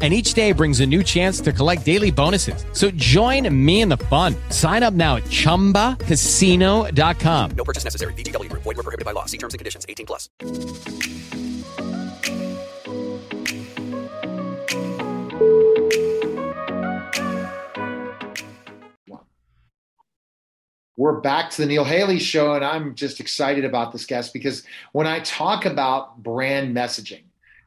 And each day brings a new chance to collect daily bonuses. So join me in the fun. Sign up now at chumbacasino.com. No purchase necessary. VGW Group. Void were prohibited by law. See terms and conditions. 18 plus. We're back to the Neil Haley show, and I'm just excited about this guest because when I talk about brand messaging,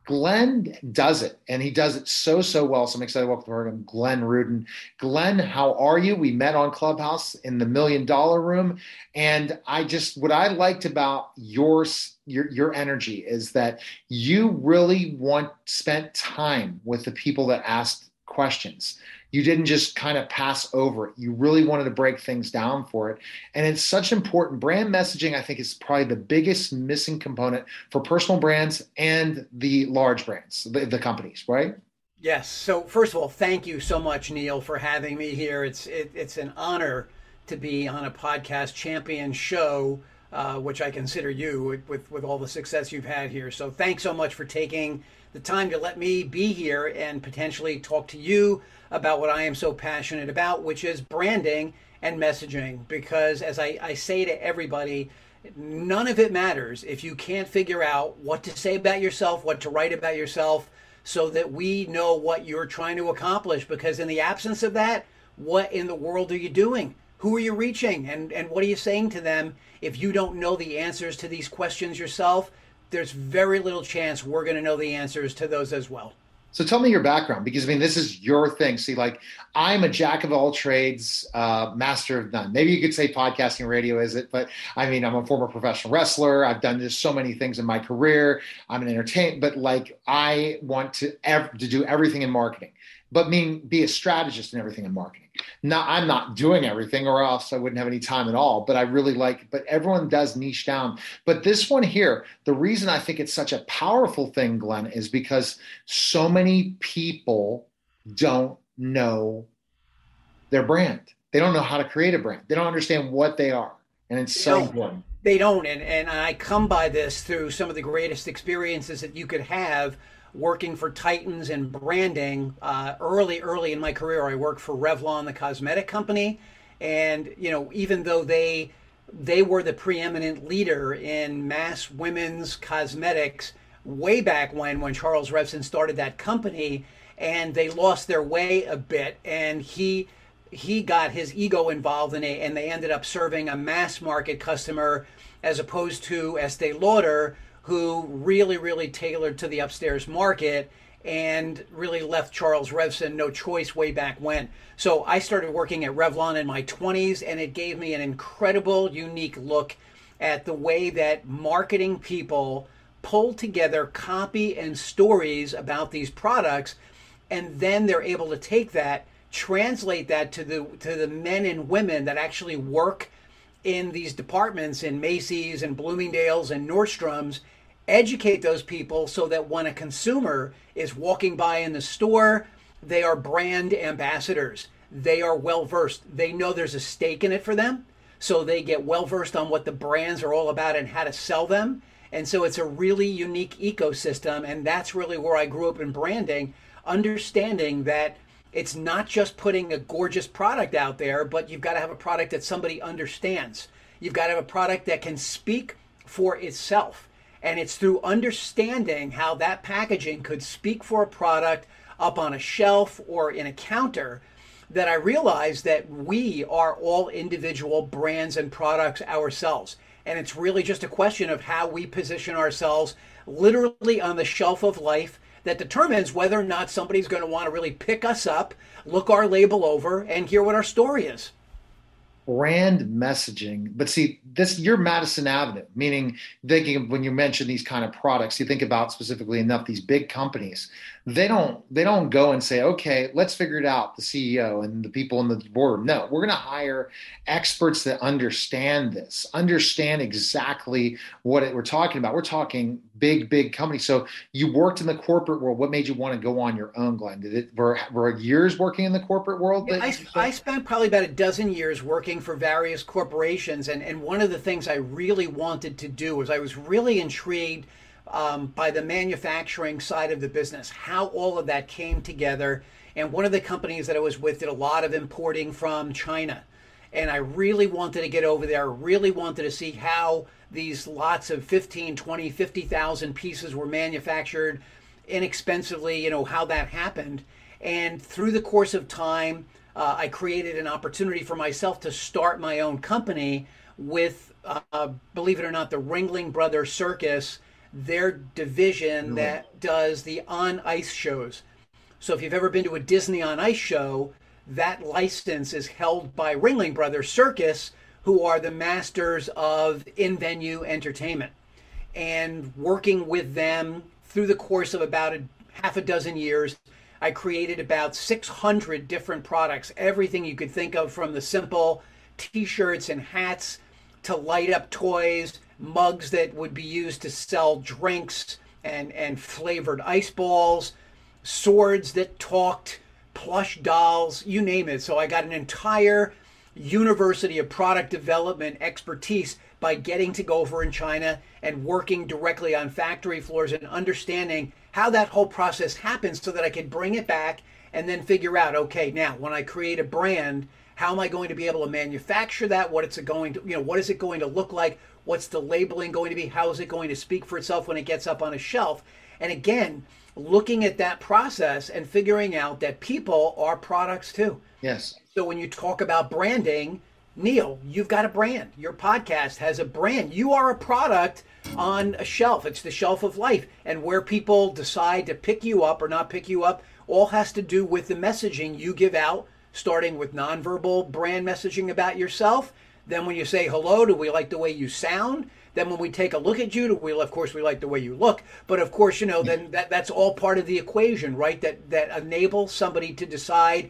Glenn does it, and he does it so, so well. So I'm excited to welcome Glenn Rudin. Glenn, how are you? We met on Clubhouse in the Million Dollar Room, and I just what I liked about your your your energy is that you really want spent time with the people that asked questions you didn't just kind of pass over it. You really wanted to break things down for it. And it's such important. Brand messaging, I think, is probably the biggest missing component for personal brands and the large brands, the, the companies, right? Yes. So first of all, thank you so much, Neil, for having me here. It's it, it's an honor to be on a podcast champion show, uh, which I consider you with with all the success you've had here. So thanks so much for taking the time to let me be here and potentially talk to you about what I am so passionate about, which is branding and messaging. Because as I, I say to everybody, none of it matters if you can't figure out what to say about yourself, what to write about yourself, so that we know what you're trying to accomplish. Because in the absence of that, what in the world are you doing? Who are you reaching? And, and what are you saying to them if you don't know the answers to these questions yourself? There's very little chance we're going to know the answers to those as well. So tell me your background because I mean this is your thing. See, like I'm a jack of all trades, uh, master of none. Maybe you could say podcasting, radio is it, but I mean I'm a former professional wrestler. I've done just so many things in my career. I'm an entertainer, but like I want to ev- to do everything in marketing but mean be a strategist in everything in marketing. Now I'm not doing everything or else I wouldn't have any time at all, but I really like but everyone does niche down. But this one here, the reason I think it's such a powerful thing, Glenn, is because so many people don't know their brand. They don't know how to create a brand. They don't understand what they are. And it's so important. They don't, and, and I come by this through some of the greatest experiences that you could have working for Titans and branding. Uh, early, early in my career, I worked for Revlon, the cosmetic company, and you know, even though they they were the preeminent leader in mass women's cosmetics way back when when Charles Revson started that company, and they lost their way a bit, and he he got his ego involved in it, and they ended up serving a mass market customer as opposed to Estee Lauder, who really, really tailored to the upstairs market and really left Charles Revson no choice way back when. So I started working at Revlon in my 20s, and it gave me an incredible, unique look at the way that marketing people pull together copy and stories about these products, and then they're able to take that, translate that to the to the men and women that actually work in these departments in Macy's and Bloomingdale's and Nordstrom's, educate those people so that when a consumer is walking by in the store, they are brand ambassadors. They are well versed. They know there's a stake in it for them. So they get well versed on what the brands are all about and how to sell them. And so it's a really unique ecosystem. And that's really where I grew up in branding, understanding that it's not just putting a gorgeous product out there, but you've got to have a product that somebody understands. You've got to have a product that can speak for itself. And it's through understanding how that packaging could speak for a product up on a shelf or in a counter that I realized that we are all individual brands and products ourselves. And it's really just a question of how we position ourselves literally on the shelf of life that determines whether or not somebody's going to want to really pick us up, look our label over, and hear what our story is. brand messaging. But see, this you're Madison Avenue, meaning thinking of when you mention these kind of products, you think about specifically enough these big companies. They don't they don't go and say, okay, let's figure it out, the CEO and the people in the boardroom. No, we're going to hire experts that understand this, understand exactly what it, we're talking about. We're talking big, big companies. So you worked in the corporate world. What made you want to go on your own, Glenn? Did it were, were years working in the corporate world? Yeah, I, I spent probably about a dozen years working for various corporations, and and one of the things I really wanted to do was I was really intrigued um, by the manufacturing side of the business, how all of that came together. And one of the companies that I was with did a lot of importing from China. And I really wanted to get over there, really wanted to see how these lots of 15, 20, 50,000 pieces were manufactured inexpensively, you know, how that happened. And through the course of time, uh, I created an opportunity for myself to start my own company with, uh, believe it or not, the Ringling Brothers Circus their division that does the on ice shows. So if you've ever been to a Disney on Ice show, that license is held by Ringling Brothers Circus, who are the masters of in venue entertainment. And working with them through the course of about a half a dozen years, I created about 600 different products, everything you could think of from the simple t shirts and hats to light up toys mugs that would be used to sell drinks and, and flavored ice balls, swords that talked, plush dolls, you name it. So I got an entire university of product development expertise by getting to go over in China and working directly on factory floors and understanding how that whole process happens so that I could bring it back and then figure out okay now when I create a brand how am I going to be able to manufacture that what it's going to you know what is it going to look like What's the labeling going to be? How is it going to speak for itself when it gets up on a shelf? And again, looking at that process and figuring out that people are products too. Yes. So when you talk about branding, Neil, you've got a brand. Your podcast has a brand. You are a product on a shelf. It's the shelf of life. And where people decide to pick you up or not pick you up all has to do with the messaging you give out, starting with nonverbal brand messaging about yourself then when you say hello, do we like the way you sound? Then when we take a look at you, do we of course we like the way you look. But of course, you know, then that, that's all part of the equation, right? That that enables somebody to decide,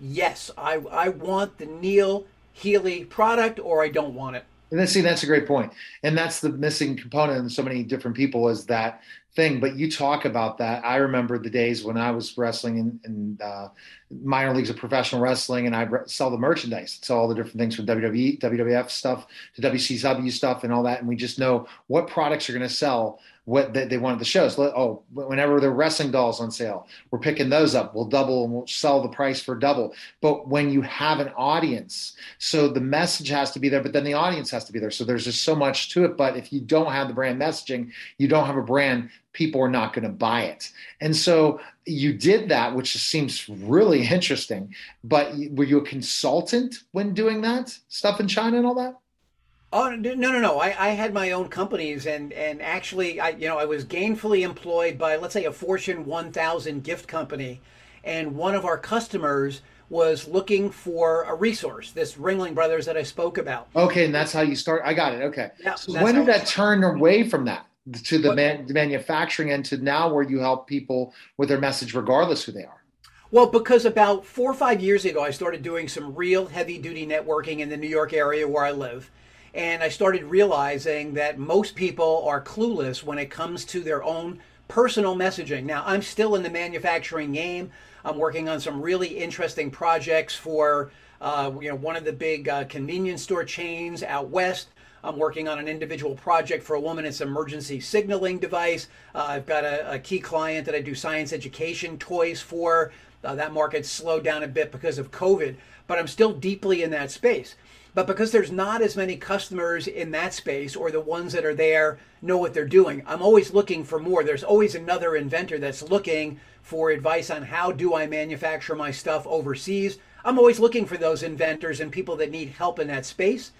yes, I I want the Neil Haley product or I don't want it. And then see, that's a great point. And that's the missing component in so many different people is that thing. But you talk about that. I remember the days when I was wrestling in, in uh, minor leagues of professional wrestling, and I'd sell the merchandise, sell all the different things from WWE, WWF stuff to WCW stuff, and all that. And we just know what products are going to sell what they, they wanted the shows. Oh, whenever the wrestling dolls on sale, we're picking those up. We'll double and we'll sell the price for double. But when you have an audience, so the message has to be there, but then the audience has to be there. So there's just so much to it. But if you don't have the brand messaging, you don't have a brand, people are not going to buy it. And so you did that, which seems really interesting. But were you a consultant when doing that stuff in China and all that? Oh no no no! I, I had my own companies and and actually I you know I was gainfully employed by let's say a Fortune 1000 gift company, and one of our customers was looking for a resource. This Ringling Brothers that I spoke about. Okay, and that's how you start. I got it. Okay. Yeah, so when did that turn away from that to the man, manufacturing and to now where you help people with their message regardless who they are? Well, because about four or five years ago, I started doing some real heavy duty networking in the New York area where I live and I started realizing that most people are clueless when it comes to their own personal messaging. Now, I'm still in the manufacturing game. I'm working on some really interesting projects for uh, you know one of the big uh, convenience store chains out west. I'm working on an individual project for a woman. It's an emergency signaling device. Uh, I've got a, a, key client that I do science education toys for. Uh, that market's slowed down a bit because of COVID, but I'm still deeply in that space. But because there's not as many customers in that space or the ones that are there know what they're doing, I'm always looking for more. There's always another inventor that's looking for advice on how do I manufacture my stuff overseas. I'm always looking for those inventors and people that need help in that space.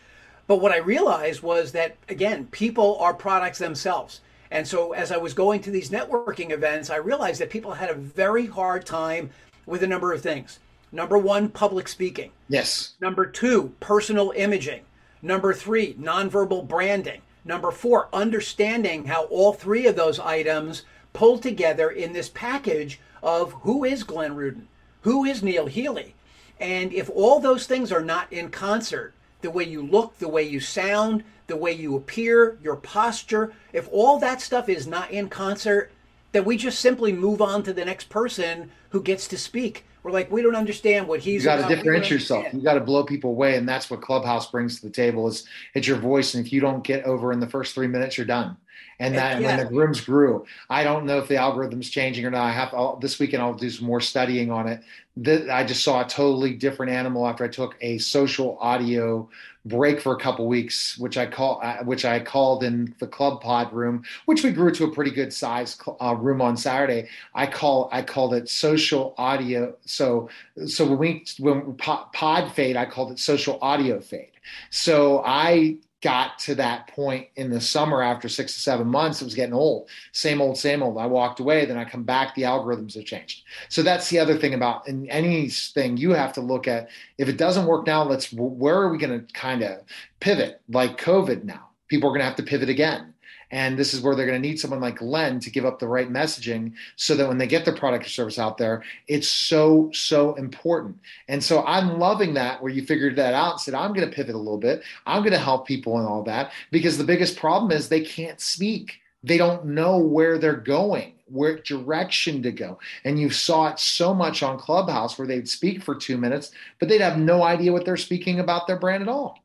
But what I realized was that, again, people are products themselves. And so as I was going to these networking events, I realized that people had a very hard time with a number of things Number one, public speaking. Yes. Number two, personal imaging. Number three, nonverbal branding. Number four, understanding how all three of those items pull together in this package of who is Glenn Rudin, who is Neil Haley. And if all those things are not in concert, the way you look, the way you sound, the way you appear, your posture, if all that stuff is not in concert, then we just simply move on to the next person who gets to speak. We're like, we don't understand what he's. You got to differentiate yourself. You got to blow people away, and that's what Clubhouse brings to the table. Is it's your voice, and if you don't get over in the first three minutes, you're done. And that yeah. when the rooms grew, I don't know if the algorithm's changing or not. I have I'll, this weekend. I'll do some more studying on it. The, I just saw a totally different animal after I took a social audio break for a couple weeks, which I call uh, which I called in the club pod room, which we grew to a pretty good size uh, room on Saturday. I call I called it social audio. So so when we when pod fade, I called it social audio fade. So I got to that point in the summer after six to seven months, it was getting old. Same old, same old. I walked away, then I come back, the algorithms have changed. So that's the other thing about in anything you have to look at. If it doesn't work now, let's where are we going to kind of pivot like COVID now? People are going to have to pivot again. And this is where they're going to need someone like Glenn to give up the right messaging so that when they get their product or service out there, it's so, so important. And so I'm loving that where you figured that out and said, I'm going to pivot a little bit. I'm going to help people and all that because the biggest problem is they can't speak. They don't know where they're going where direction to go. And you saw it so much on Clubhouse where they'd speak for two minutes, but they'd have no idea what they're speaking about their brand at all.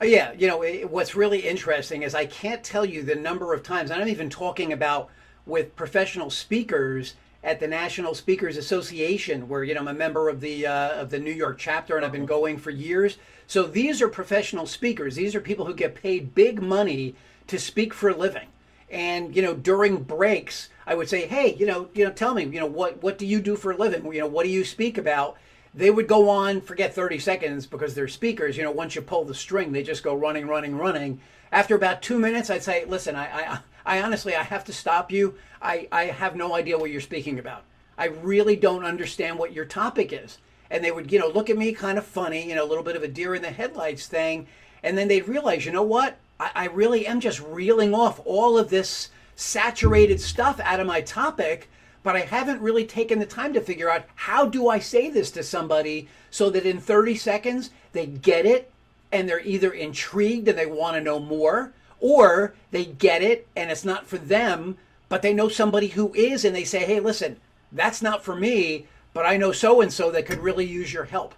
Yeah, you know what's really interesting is I can't tell you the number of times. I'm even talking about with professional speakers at the National Speakers Association, where you know I'm a member of the uh, of the New York chapter, and I've been going for years. So these are professional speakers. These are people who get paid big money to speak for a living. And you know, during breaks, I would say, "Hey, you know, you know, tell me, you know, what what do you do for a living? You know, what do you speak about?" They would go on, forget 30 seconds because they're speakers. You know, once you pull the string, they just go running, running, running. After about two minutes, I'd say, listen, I, I, I honestly, I have to stop you. I, I have no idea what you're speaking about. I really don't understand what your topic is. And they would, you know, look at me kind of funny, you know, a little bit of a deer in the headlights thing. And then they'd realize, you know what? I, I really am just reeling off all of this saturated stuff out of my topic but I haven't really taken the time to figure out how do I say this to somebody so that in 30 seconds they get it and they're either intrigued and they want to know more or they get it and it's not for them but they know somebody who is and they say hey listen that's not for me but I know so and so that could really use your help.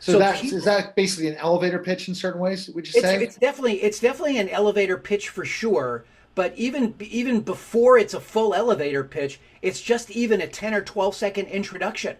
So, so that is that basically an elevator pitch in certain ways? Would you it's, say it's definitely it's definitely an elevator pitch for sure. But even even before it's a full elevator pitch, it's just even a 10 or 12 second introduction.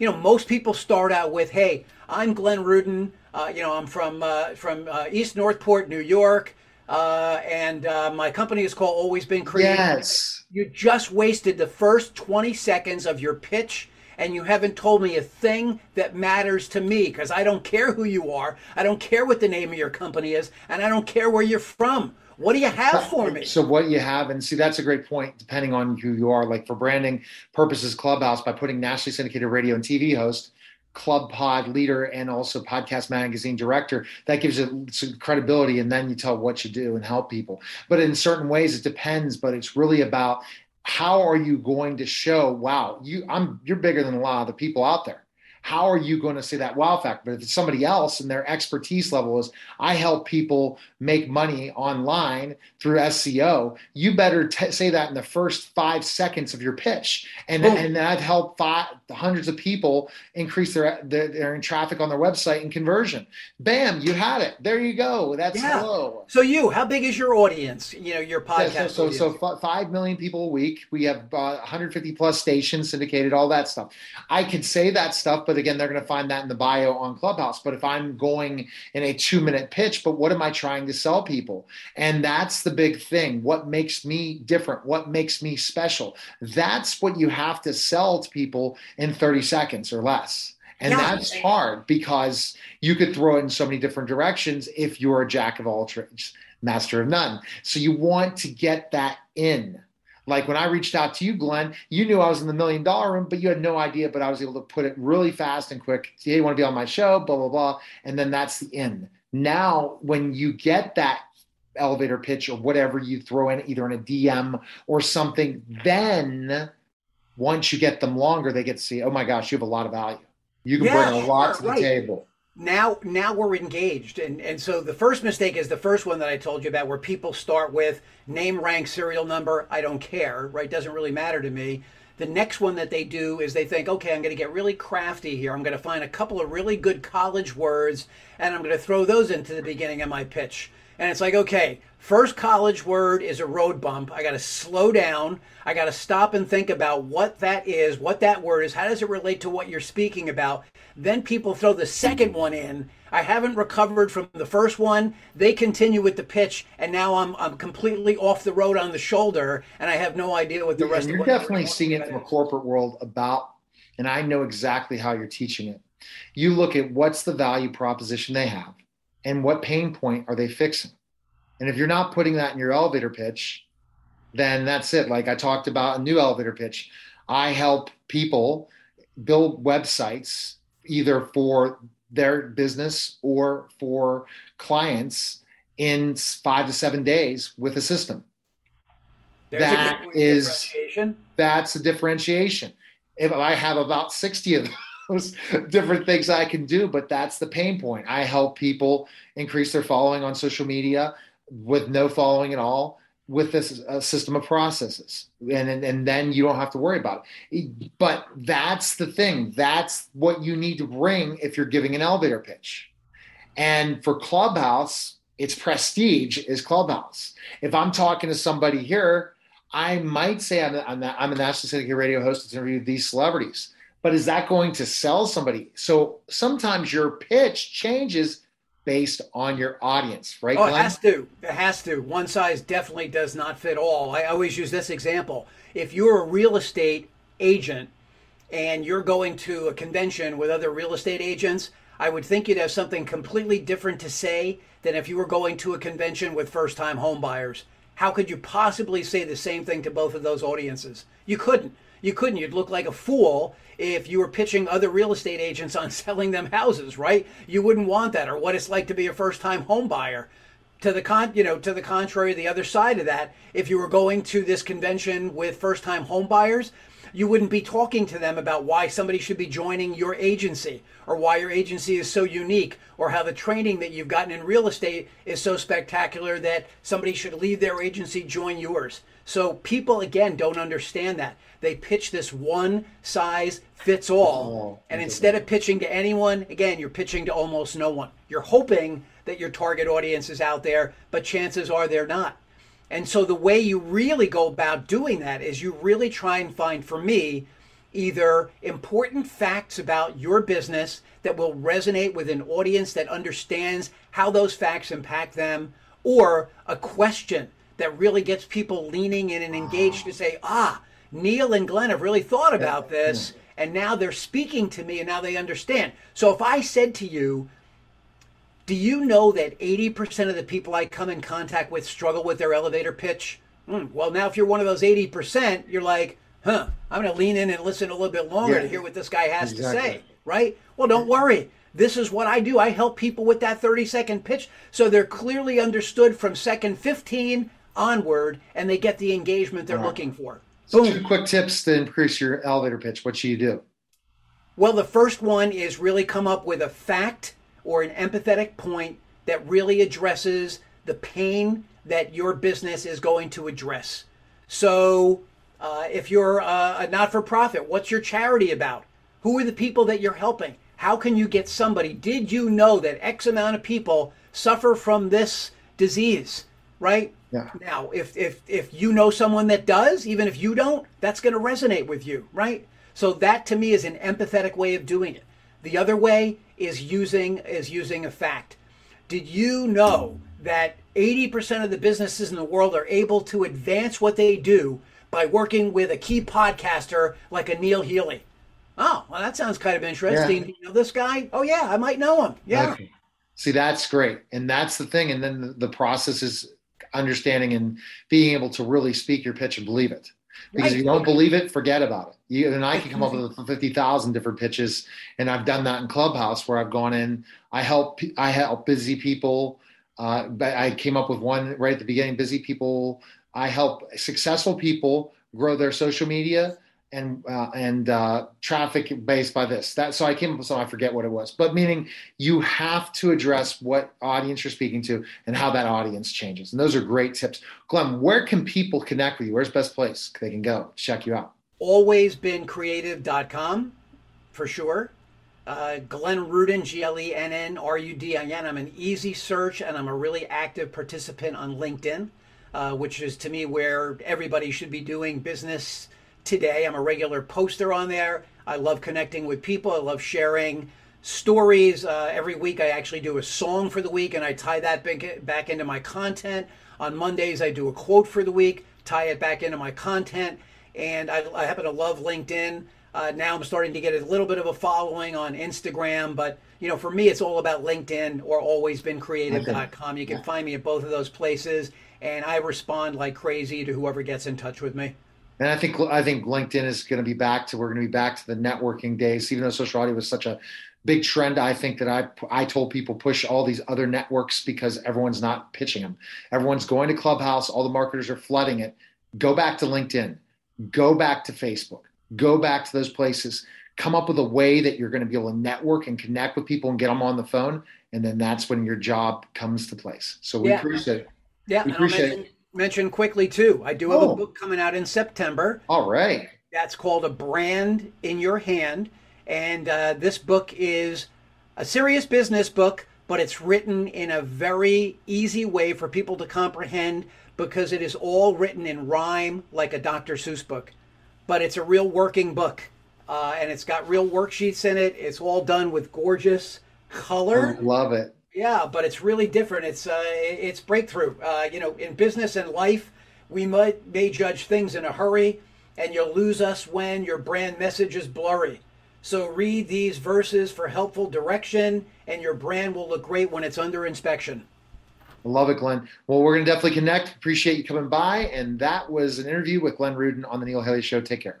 You know, most people start out with, "Hey, I'm Glenn Rudin. Uh, you know, I'm from uh, from uh, East Northport, New York, uh, and uh, my company is called Always Been Creative." Yes. You just wasted the first 20 seconds of your pitch and you haven't told me a thing that matters to me because I don't care who you are. I don't care what the name of your company is, and I don't care where you're from. What do you have for me? So what you have, and see, that's a great point. Depending on who you are, like for branding purposes, Clubhouse by putting nationally syndicated radio and TV host, Club Pod leader, and also podcast magazine director, that gives it some credibility, and then you tell what you do and help people. But in certain ways, it depends. But it's really about how are you going to show? Wow, you, I'm you're bigger than a lot of the people out there how are you going to say that wow factor? But if it's somebody else and their expertise level is, I help people make money online through SEO, you better t- say that in the first five seconds of your pitch. And, and that help five, hundreds of people increase their, their, their traffic on their website and conversion. Bam, you had it. There you go. That's yeah. hello. So you, how big is your audience? You know, your podcast. Yeah, so, so, so, f- 5 million people a week. We have uh, 150 plus stations syndicated, all that stuff. I could say that stuff, but again, they're going to find that in the bio on Clubhouse. But if I'm going in a two minute pitch, but what am I trying to sell people? And that's the big thing. What makes me different? What makes me special? That's what you have to sell to people in 30 seconds or less. And yeah. that's hard because you could throw it in so many different directions if you're a jack of all trades, master of none. So you want to get that in Like when I reached out to you, Glenn, you knew I was in the million dollar room, but you had no idea. But I was able to put it really fast and quick. Hey, you want to be on my show? Blah, blah, blah. And then that's the end. Now, when you get that elevator pitch or whatever you throw in, either in a DM or something, then once you get them longer, they get to see, oh my gosh, you have a lot of value. You can Yeah, bring a lot sure, to the right. table. Now now we're engaged. And and so the first mistake is the first one that i told you about where people start with name rank serial number i don't care right? Doesn't really matter to me. The next one that they do is they think okay i'm going to get really crafty here. I'm going to find a couple of really good college words and i'm going to throw those into the beginning of my pitch and it's like okay first college word is a road bump i got to slow down i got to stop and think about what that is what that word is how does it relate to what you're speaking about then people throw the second one in. I haven't recovered from the first one. They continue with the pitch, and now I'm I'm completely off the road on the shoulder, and I have no idea what the rest. and of you're definitely seeing it from a corporate world about, and I know exactly how you're teaching it. You look at what's the value proposition they have and what pain point are they fixing. And if you're not putting that in your elevator pitch, then that's it. Like I talked about a new elevator pitch. I help people build websites either for their business or for clients in five to seven days with a system. There's that of is- that's a differentiation. If I have about 60 of those different things I can do, but that's the pain point. I help people increase their following on social media with no following at all with this uh, system of processes. And, and, and then you don't have to worry about it. But that's the thing. That's what you need to bring if you're giving an elevator pitch. And for Clubhouse, it's prestige is Clubhouse. If I'm talking to somebody here, I might say I'm, I'm, I'm a national syndicate radio host that's interviewed these celebrities, but is that going to sell somebody? So sometimes your pitch changes based on your audience, right? Oh, it has to. It has to. One size definitely does not fit all. I always use this example. If you're a real estate agent and you're going to a convention with other real estate agents, I would think you'd have something completely different to say than if you were going to a convention with first time homebuyers. How could you possibly say the same thing to both of those audiences? You couldn't. You couldn't. You'd look like a fool if you were pitching other real estate agents on selling them houses, right? You wouldn't want that or what it's like to be a first time home buyer to the con you know to the contrary the other side of that if you were going to this convention with first time home buyers you wouldn't be talking to them about why somebody should be joining your agency or why your agency is so unique or how the training that you've gotten in real estate is so spectacular that somebody should leave their agency join yours so people again don't understand that. They pitch this one size fits all. Oh, and instead of pitching to anyone again you're pitching to almost no one. You're hoping that your target audience is out there but chances are they're not. And so the way you really go about doing that is you really try and find for me either important facts about your business that will resonate with an audience that understands how those facts impact them or a question that really gets people leaning in and engaged to say ah neil and glenn have really thought about this and now they're speaking to me and now they understand so if i said to you do you know that 80% of the people I come in contact with struggle with their elevator pitch? Hmm, well, now if you're one of those 80%, you're like, huh, I'm going to lean in and listen a little bit longer Yeah. to hear what this guy has to say, right? Well, don't worry. This is what I do. I help people with that 30 second pitch. So they're clearly understood from second 15 onward and they get the engagement they're Right. looking for. So two quick tips to increase your elevator pitch. What should you do? Well, the first one is really come up with a fact or an empathetic point that really addresses the pain that your business is going to address. So, uh, if you're a, a not for profit, what's your charity about? Who are the people that you're helping? How can you get somebody? Did you know that X amount of people suffer from this disease? Right? Yeah. Now, if if if you know someone that does, even if you don't, that's going to resonate with you, right? So that to me is an empathetic way of doing it. The other way is using is using a fact. Did you know that 80% of the businesses in the world are able to advance what they do by working with a key podcaster like a Neil Haley? Oh, well, that sounds kind of interesting. Yeah. Do you know this guy? Oh, yeah, I might know him. Yeah. Okay. See, that's great. And that's the thing. And then the, the process is understanding and being able to really speak your pitch and believe it. Because Right. if you don't believe it, forget about it. You and I can come up with fifty thousand different pitches, and I've done that in Clubhouse where I've gone in. I help I help busy people. Uh, I came up with one right at the beginning. Busy people. I help successful people grow their social media and uh, and uh, traffic based by this. That so I came up with something. I forget what it was, but meaning you have to address what audience you're speaking to and how that audience changes. And those are great tips. Glenn, where can people connect with you? Where's the best place they can go check you out? alwaysbeencreative.com for sure. Uh, Glenn Rudin, G L E N N R U D I N. I'm an easy search and I'm a really active participant on LinkedIn, uh, which is to me where everybody should be doing business today. I'm a regular poster on there. I love connecting with people. I love sharing stories. Uh, every week I actually do a song for the week and I tie that back, into my content. On Mondays I do a quote for the week, tie it back into my content. And I, I happen to love LinkedIn. Uh, now I'm starting to get a little bit of a following on Instagram, but you know, for me, it's all about LinkedIn or alwaysbeencreative.com. You can find me at both of those places, and I respond like crazy to whoever gets in touch with me. And I think I think LinkedIn is going to be back to we're going to be back to the networking days. Even though social audio was such a big trend, I think that I I told people push all these other networks because everyone's not pitching them. Everyone's going to Clubhouse. All the marketers are flooding it. Go back to LinkedIn. Go back to Facebook. Go back to those places. Come up with a way that you're going to be able to network and connect with people and get them on the phone, and then that's when your job comes to place. So we Yeah. appreciate it. Yeah, We appreciate mention, mention quickly too. I do have Oh. a book coming out in September. All right. That's called A Brand in Your Hand. And uh, this book is a serious business book, but it's written in a very easy way for people to comprehend because it is all written in rhyme like a Dr. Seuss book. But it's a real working book. Uh, and it's got real worksheets in it. It's all done with gorgeous color. Love it. Yeah, but it's really different. It's uh, it's breakthrough. Uh, you know, in business and life, we might may judge things in a hurry, and you'll lose us when your brand message is blurry. So read these verses for helpful direction, and your brand will look great when it's under inspection. I love it, Glenn. Well, we're going to definitely connect. Appreciate you coming by. And that was an interview with Glenn Rudin on the Neil Haley Show. Take care.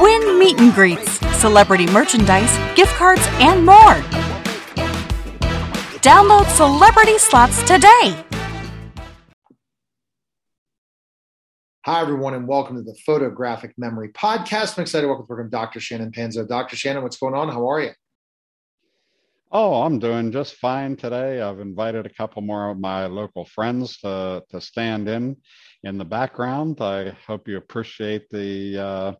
Win meet and greets, celebrity merchandise, gift cards, and more. Download Celebrity Slots today. Hi, everyone, and welcome to the Photographic Memory Podcast. I'm excited to welcome program Dr. Shannon Panzo. Dr. Shannon, what's going on? How are you? Oh, I'm doing just fine today. I've invited a couple more of my local friends to, to stand in in the background. I hope you appreciate the, uh,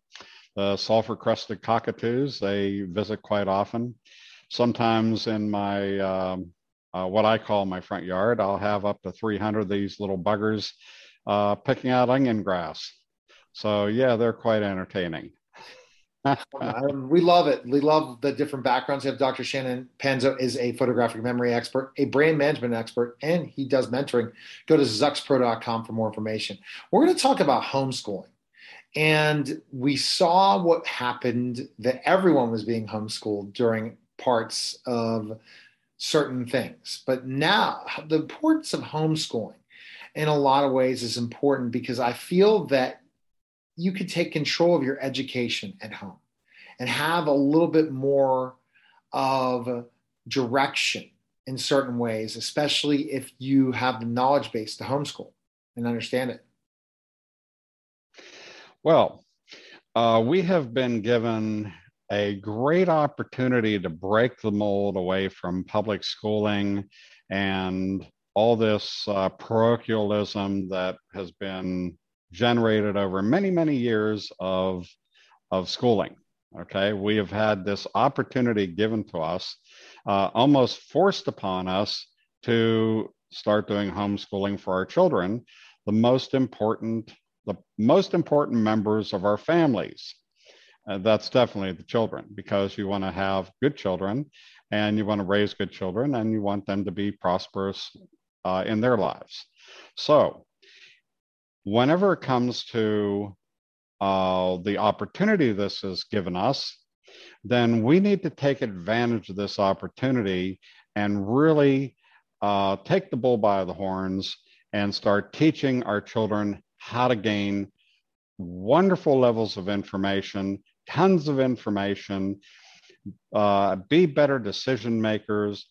sulfur crested cockatoos. They visit quite often. Sometimes in my um, uh, what I call my front yard, I'll have up to 300 of these little buggers uh, picking out onion grass. So yeah, they're quite entertaining. We love it. We love the different backgrounds. We have Dr. Shannon Panzo is a photographic memory expert, a brand management expert, and he does mentoring. Go to zoxpro.com for more information. We're going to talk about homeschooling. And we saw what happened that everyone was being homeschooled during parts of certain things. But now, the importance of homeschooling in a lot of ways is important because I feel that you could take control of your education at home and have a little bit more of direction in certain ways, especially if you have the knowledge base to homeschool and understand it. Well, uh, we have been given a great opportunity to break the mold away from public schooling and all this uh, parochialism that has been generated over many, many years of, of schooling. Okay, we have had this opportunity given to us uh, almost forced upon us to start doing homeschooling for our children, the most important, the most important members of our families. Uh, that's definitely the children because you want to have good children and you want to raise good children and you want them to be prosperous uh, in their lives. So, whenever it comes to uh, the opportunity this has given us, then we need to take advantage of this opportunity and really uh, take the bull by the horns and start teaching our children how to gain wonderful levels of information, tons of information, uh, be better decision makers,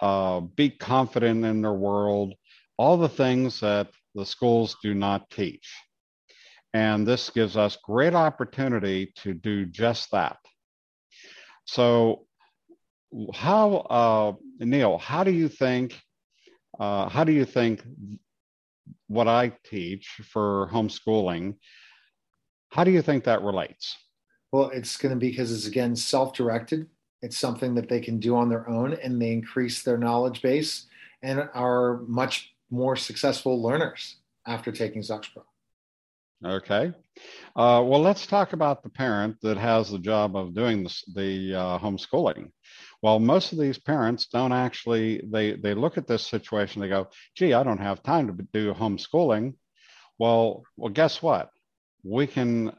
uh, be confident in their world, all the things that the schools do not teach. And this gives us great opportunity to do just that. So, how, uh, Neil, how do you think, uh, how do you think what I teach for homeschooling, how do you think that relates? Well, it's going to be because it's again self directed. It's something that they can do on their own and they increase their knowledge base and are much more successful learners after taking ZoxPro. Okay. Uh, well, let's talk about the parent that has the job of doing this, the uh, homeschooling. Well, most of these parents don't actually, they, they look at this situation, they go, gee, I don't have time to do homeschooling. Well, well, guess what? We can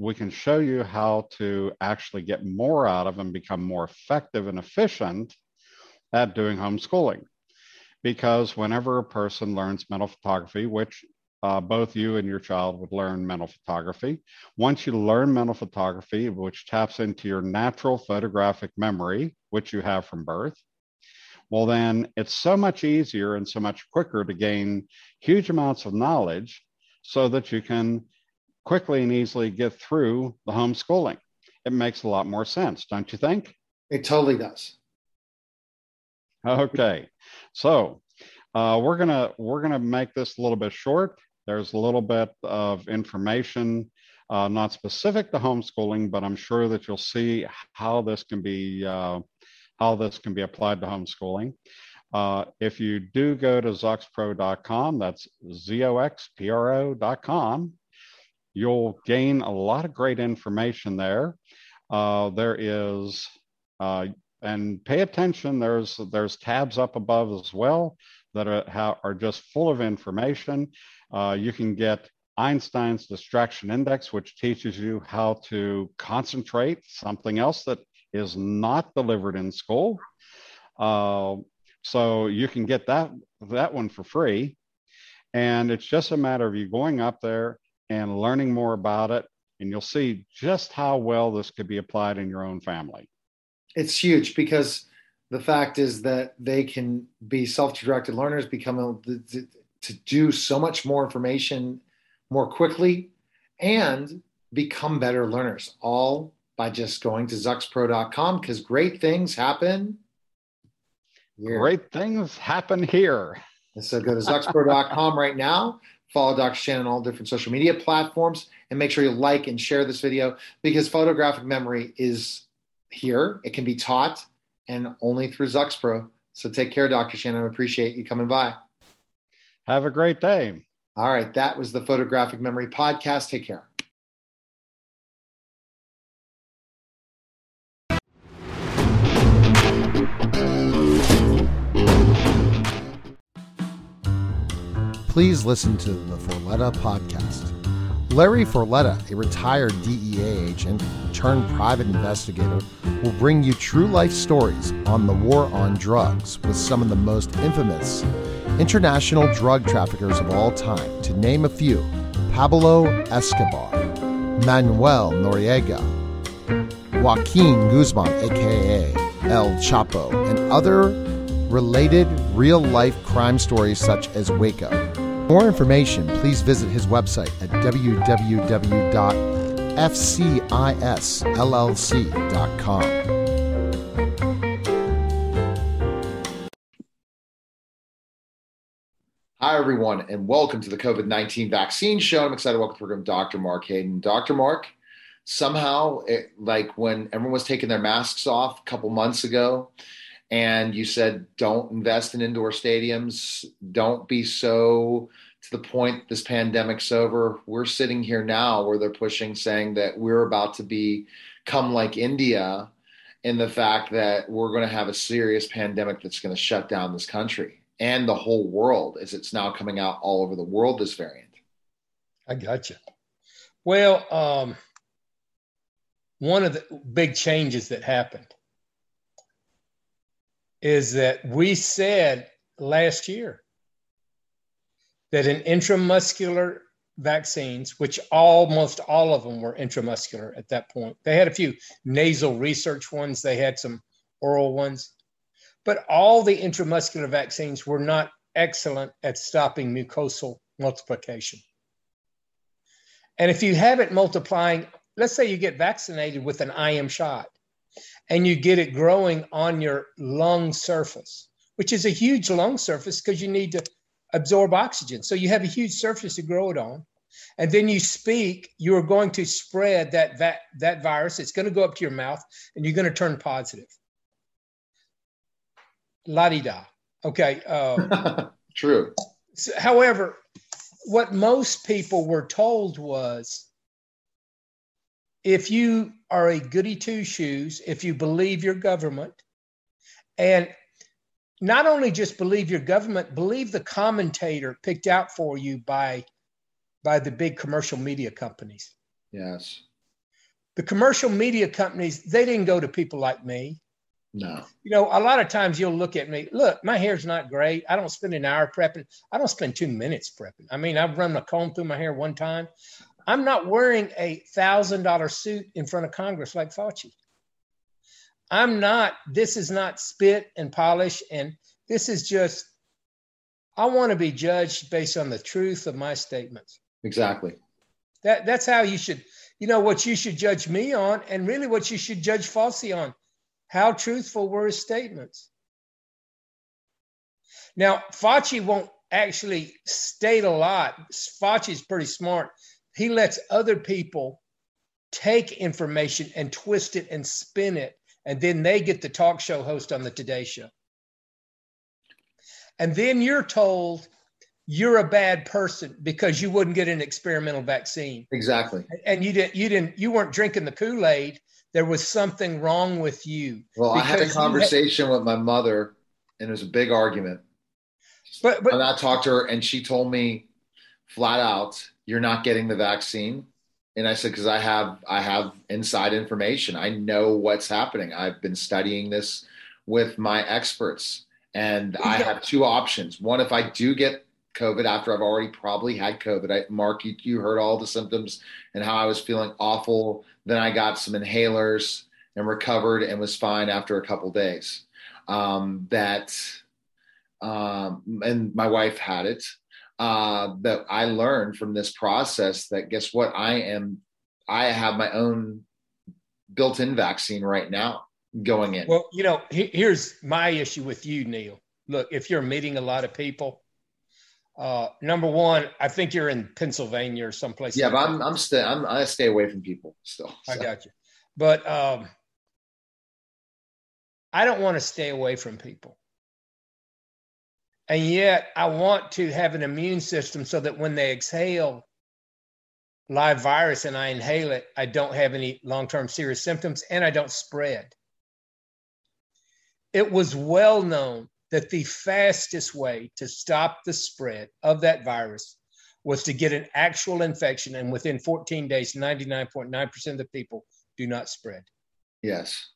we can show you how to actually get more out of and become more effective and efficient at doing homeschooling. Because whenever a person learns mental photography, which uh, both you and your child would learn mental photography. Once you learn mental photography, which taps into your natural photographic memory, which you have from birth, well, then it's so much easier and so much quicker to gain huge amounts of knowledge so that you can quickly and easily get through the homeschooling. It makes a lot more sense, don't you think? It totally does. Okay, so uh, we're gonna we're gonna make this a little bit short. There's a little bit of information, uh, not specific to homeschooling, but I'm sure that you'll see how this can be uh, how this can be applied to homeschooling. Uh, if you do go to zoxpro.com, that's z-o-x-p-r-o.com, you'll gain a lot of great information there. Uh, there is, uh, and pay attention. There's there's tabs up above as well that are, are just full of information. Uh, you can get Einstein's distraction index, which teaches you how to concentrate, something else that is not delivered in school. Uh, so you can get that that one for free. And it's just a matter of you going up there and learning more about it. And you'll see just how well this could be applied in your own family. It's huge because the fact is that they can be self-directed learners, become a, to do so much more information more quickly, and become better learners, all by just going to zoxpro.com because great things happen. Here. Great things happen here. so go to zoxpro.com right now Follow Dr. Shannon on all different social media platforms and make sure you like and share this video because photographic memory is here. It can be taught and only through ZoxPro. So take care, Dr. Shannon. I appreciate you coming by. Have a great day. All right. That was the Photographic Memory Podcast. Take care. Please listen to the Forletta podcast. Larry Forletta, a retired DEA agent turned private investigator, will bring you true life stories on the war on drugs with some of the most infamous international drug traffickers of all time, to name a few Pablo Escobar, Manuel Noriega, Joaquin Guzman, aka El Chapo, and other related real life crime stories such as Waco more information, please visit his website at www.fcisllc.com. Hi, everyone, and welcome to the COVID 19 vaccine show. I'm excited to welcome to the program Dr. Mark Hayden. Dr. Mark, somehow, it, like when everyone was taking their masks off a couple months ago, and you said don't invest in indoor stadiums, don't be so to the point this pandemic's over. We're sitting here now where they're pushing saying that we're about to be come like India in the fact that we're going to have a serious pandemic that's going to shut down this country and the whole world as it's now coming out all over the world this variant. I got you. Well, um, one of the big changes that happened is that we said last year that an intramuscular vaccines, which almost all of them were intramuscular at that point. They had a few nasal research ones, they had some oral ones, but all the intramuscular vaccines were not excellent at stopping mucosal multiplication. And if you have it multiplying, let's say you get vaccinated with an IM shot and you get it growing on your lung surface, which is a huge lung surface because you need to absorb oxygen. So you have a huge surface to grow it on. And then you speak, you're going to spread that, that, that virus. It's going to go up to your mouth and you're going to turn positive. La di da. Okay. Uh, True. However, what most people were told was if you are a goody two shoes, if you believe your government, and not only just believe your government, believe the commentator picked out for you by by the big commercial media companies. Yes. The commercial media companies, they didn't go to people like me. No. You know, a lot of times you'll look at me, look, my hair's not great. I don't spend an hour prepping. I don't spend two minutes prepping. I mean, I've run a comb through my hair one time. I'm not wearing a thousand dollar suit in front of Congress like Fauci. I'm not, this is not spit and polish. And this is just, I want to be judged based on the truth of my statements. Exactly. That, that's how you should, you know, what you should judge me on, and really what you should judge Fauci on. How truthful were his statements? Now, Fauci won't actually state a lot. Fauci's pretty smart. He lets other people take information and twist it and spin it, and then they get the talk show host on the Today Show. And then you're told you're a bad person because you wouldn't get an experimental vaccine. Exactly. And you didn't you didn't you weren't drinking the Kool-Aid. There was something wrong with you. Well, I had a conversation with my mother, and it was a big argument. But, but and I talked to her, and she told me flat out, "You're not getting the vaccine." And I said, "Because I have, I have inside information. I know what's happening. I've been studying this with my experts, and I have two options. One, if I do get COVID after I've already probably had COVID. I, Mark, you, you heard all the symptoms and how I was feeling awful. Then I got some inhalers and recovered and was fine after a couple days. Um, that, um, and my wife had it. Uh, that I learned from this process that guess what? I am, I have my own built in vaccine right now going in. Well, you know, he- here's my issue with you, Neil. Look, if you're meeting a lot of people, uh, number one, I think you're in Pennsylvania or someplace. yeah, like but. I'm, I'm still, I'm, I stay away from people still. I got you. But um, I don't want to stay away from people. And yet, I want to have an immune system so that when they exhale live virus and I inhale it, I don't have any long term serious symptoms and I don't spread. It was well known that the fastest way to stop the spread of that virus was to get an actual infection. And within 14 days, 99.9% of the people do not spread. Yes.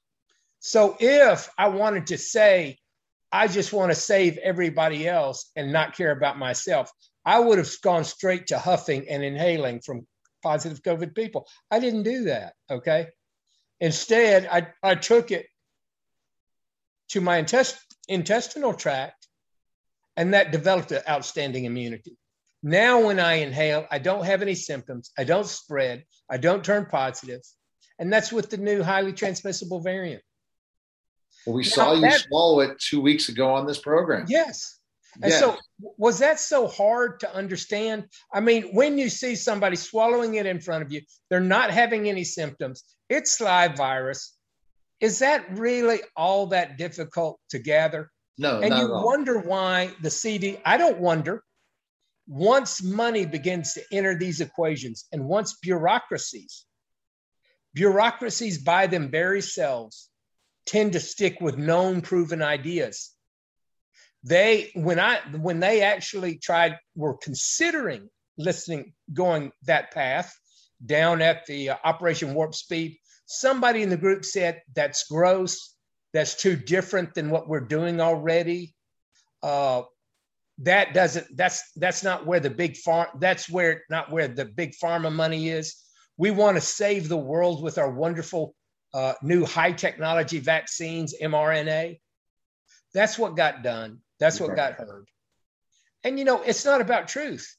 So if I wanted to say, I just want to save everybody else and not care about myself, I would have gone straight to huffing and inhaling from positive COVID people. I didn't do that. Okay. Instead, I, I took it to my intest- intestinal tract and that developed an outstanding immunity. Now, when I inhale, I don't have any symptoms, I don't spread, I don't turn positive. And that's with the new highly transmissible variant. Well, we Now, saw you that- swallow it two weeks ago on this program. Yes. And Yeah. so, was that so hard to understand? I mean, when you see somebody swallowing it in front of you, they're not having any symptoms, it's live virus. is that really all that difficult to gather? No, and not you at all. wonder why the CD, I don't wonder. Once money begins to enter these equations and once bureaucracies, bureaucracies by them very selves tend to stick with known proven ideas. They, when I, when they actually tried, were considering listening, going that path down at the uh, Operation Warp Speed, somebody in the group said, that's gross. That's too different than what we're doing already. Uh, that doesn't that's that's not where the big farm that's where not where the big pharma money is we want to save the world with our wonderful uh, new high technology vaccines mrna. That's what got done. That's what got heard. And you know it's not about truth.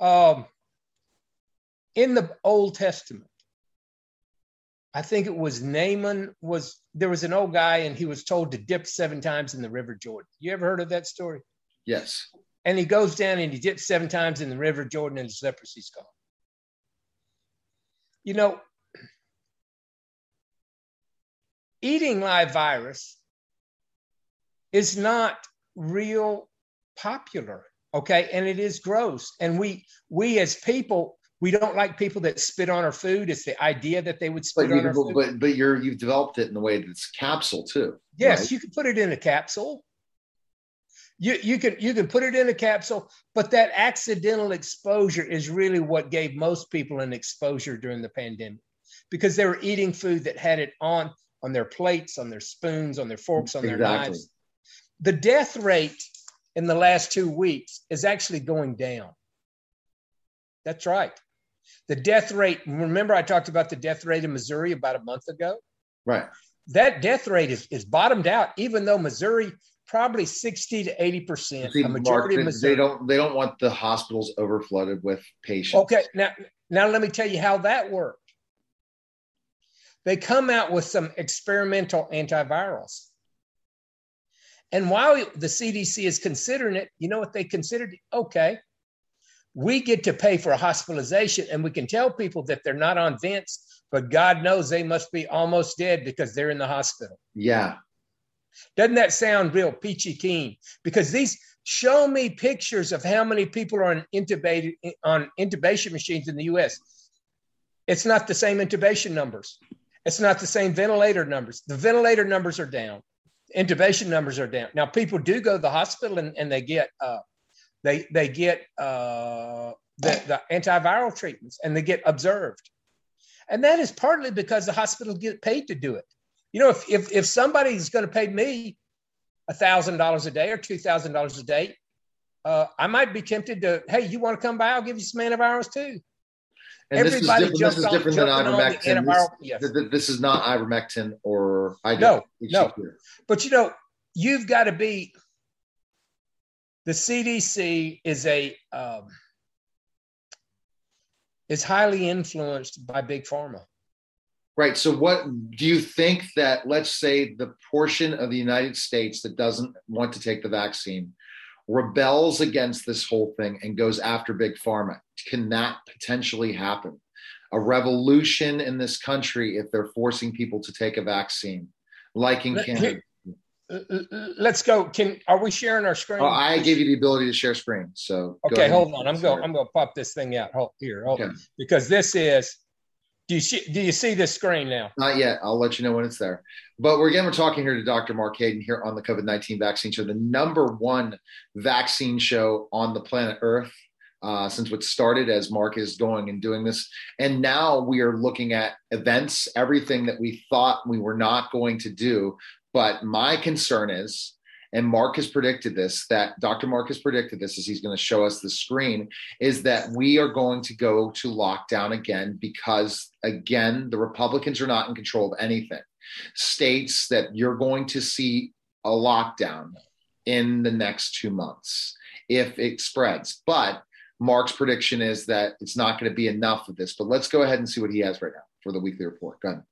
Um, in the old testament i think it was naaman was there was an old guy and he was told to dip seven times in the river jordan. You ever heard of that story? Yes. and he goes down and he dips seven times in the river Jordan and his leprosy's gone. You know, eating live virus is not real popular, okay? And it is gross. And we we as people, we don't like people that spit on our food. It's the idea that they would spit But, on our food. but but you're you've developed it in the way that it's capsule too. Yes, right? you can put it in a capsule. You, you can you can put it in a capsule, but that accidental exposure is really what gave most people an exposure during the pandemic because they were eating food that had it on on their plates, on their spoons, on their forks, on their knives. The death rate in the last two weeks is actually going down. That's right. The death rate, remember I talked about the death rate in Missouri about a month ago? Right. that death rate is, is bottomed out, even though Missouri probably 60 to 80 percent, See, a Mark, majority they, of Missouri. they don't they don't want the hospitals overflooded with patients. Okay, now now let me tell you how that worked. They come out with some experimental antivirals. And while the CDC is considering it, you know what they considered? Okay, we get to pay for a hospitalization and we can tell people that they're not on vents, but God knows they must be almost dead because they're in the hospital. Yeah. Doesn't that sound real peachy keen? Because these show me pictures of how many people are on intubated on intubation machines in the US. It's not the same intubation numbers. It's not the same ventilator numbers. The ventilator numbers are down. Intubation numbers are down. Now people do go to the hospital and, and they get uh, they they get uh, the, the antiviral treatments and they get observed. And that is partly because the hospitals get paid to do it. You know, if if, if somebody's going to pay me thousand dollars a day or two thousand dollars a day, uh, I might be tempted to. Hey, you want to come by? I'll give you some antivirals too. And this is different, this is different than ivermectin. This, yes. th- th- this is not ivermectin or I No, no. But you know, you've got to be. The CDC is a um, is highly influenced by big pharma. Right. So, what do you think that, let's say, the portion of the United States that doesn't want to take the vaccine rebels against this whole thing and goes after big pharma? Can that potentially happen? A revolution in this country if they're forcing people to take a vaccine, like in Let- Canada. Let's go. Can are we sharing our screen? Oh, I gave you the ability to share screen. So, Okay, hold on. I'm going. I'm going to pop this thing out. Hold here. Hold Okay. Because this is. Do you see? Do you see this screen now? Not yet. I'll let you know when it's there. But we're again, we're talking here to Dr. Mark Hayden here on the COVID 19 vaccine show, the number one vaccine show on the planet Earth uh, since what started as Mark is going and doing this. And now we are looking at events, everything that we thought we were not going to do. But my concern is, and Mark has predicted this, that Dr. Mark has predicted this as he's going to show us the screen, is that we are going to go to lockdown again because, again, the Republicans are not in control of anything. States that you're going to see a lockdown in the next two months if it spreads. But Mark's prediction is that it's not going to be enough of this. But let's go ahead and see what he has right now for the weekly report. Go ahead.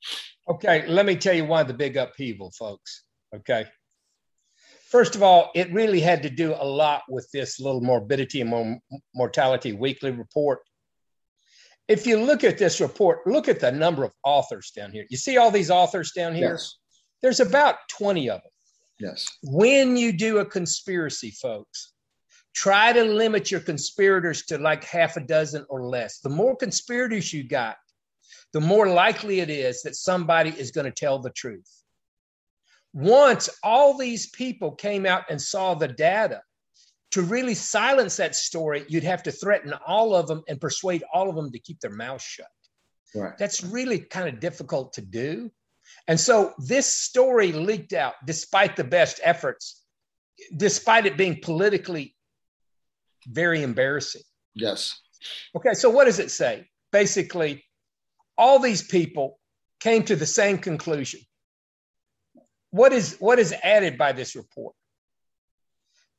Okay, let me tell you why the big upheaval, folks. Okay. First of all, it really had to do a lot with this little morbidity and mor- mortality weekly report. if you look at this report, look at the number of authors down here. You see all these authors down here? Yes. There's about 20 of them. Yes. When you do a conspiracy, folks, try to limit your conspirators to like half a dozen or less. The more conspirators you got, the more likely it is that somebody is going to tell the truth. Once all these people came out and saw the data, to really silence that story, you'd have to threaten all of them and persuade all of them to keep their mouth shut. Right. That's really kind of difficult to do. And so this story leaked out despite the best efforts, despite it being politically very embarrassing. Yes. Okay, so what does it say? Basically, all these people came to the same conclusion. What is what is added by this report?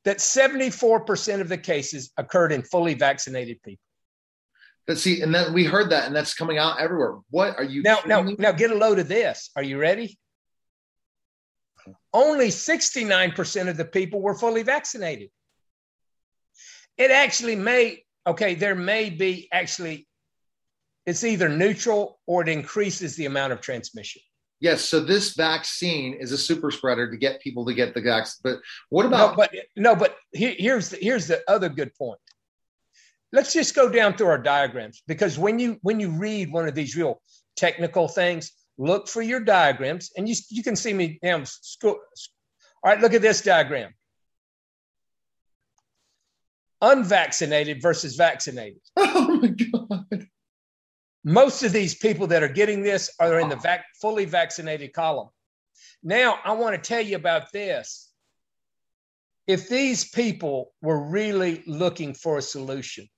That 74% of the cases occurred in fully vaccinated people. But see, and then we heard that, and that's coming out everywhere. What are you Now, now, me? now get a load of this. Are you ready? Only 69% of the people were fully vaccinated. It actually may, okay, there may be actually, it's either neutral or it increases the amount of transmission. Yes. So this vaccine is a super spreader to get people to get the vaccine. But what No, about? but no, but here, here's the, here's the other good point. Let's just go down through our diagrams because when you when you read one of these real technical things, look for your diagrams, and you you can see me now. school. All right, look at this diagram. Unvaccinated versus vaccinated. oh my god! Most of these people that are getting this are in the vac- fully vaccinated column. Now, I want to tell you about this. If these people were really looking for a solution,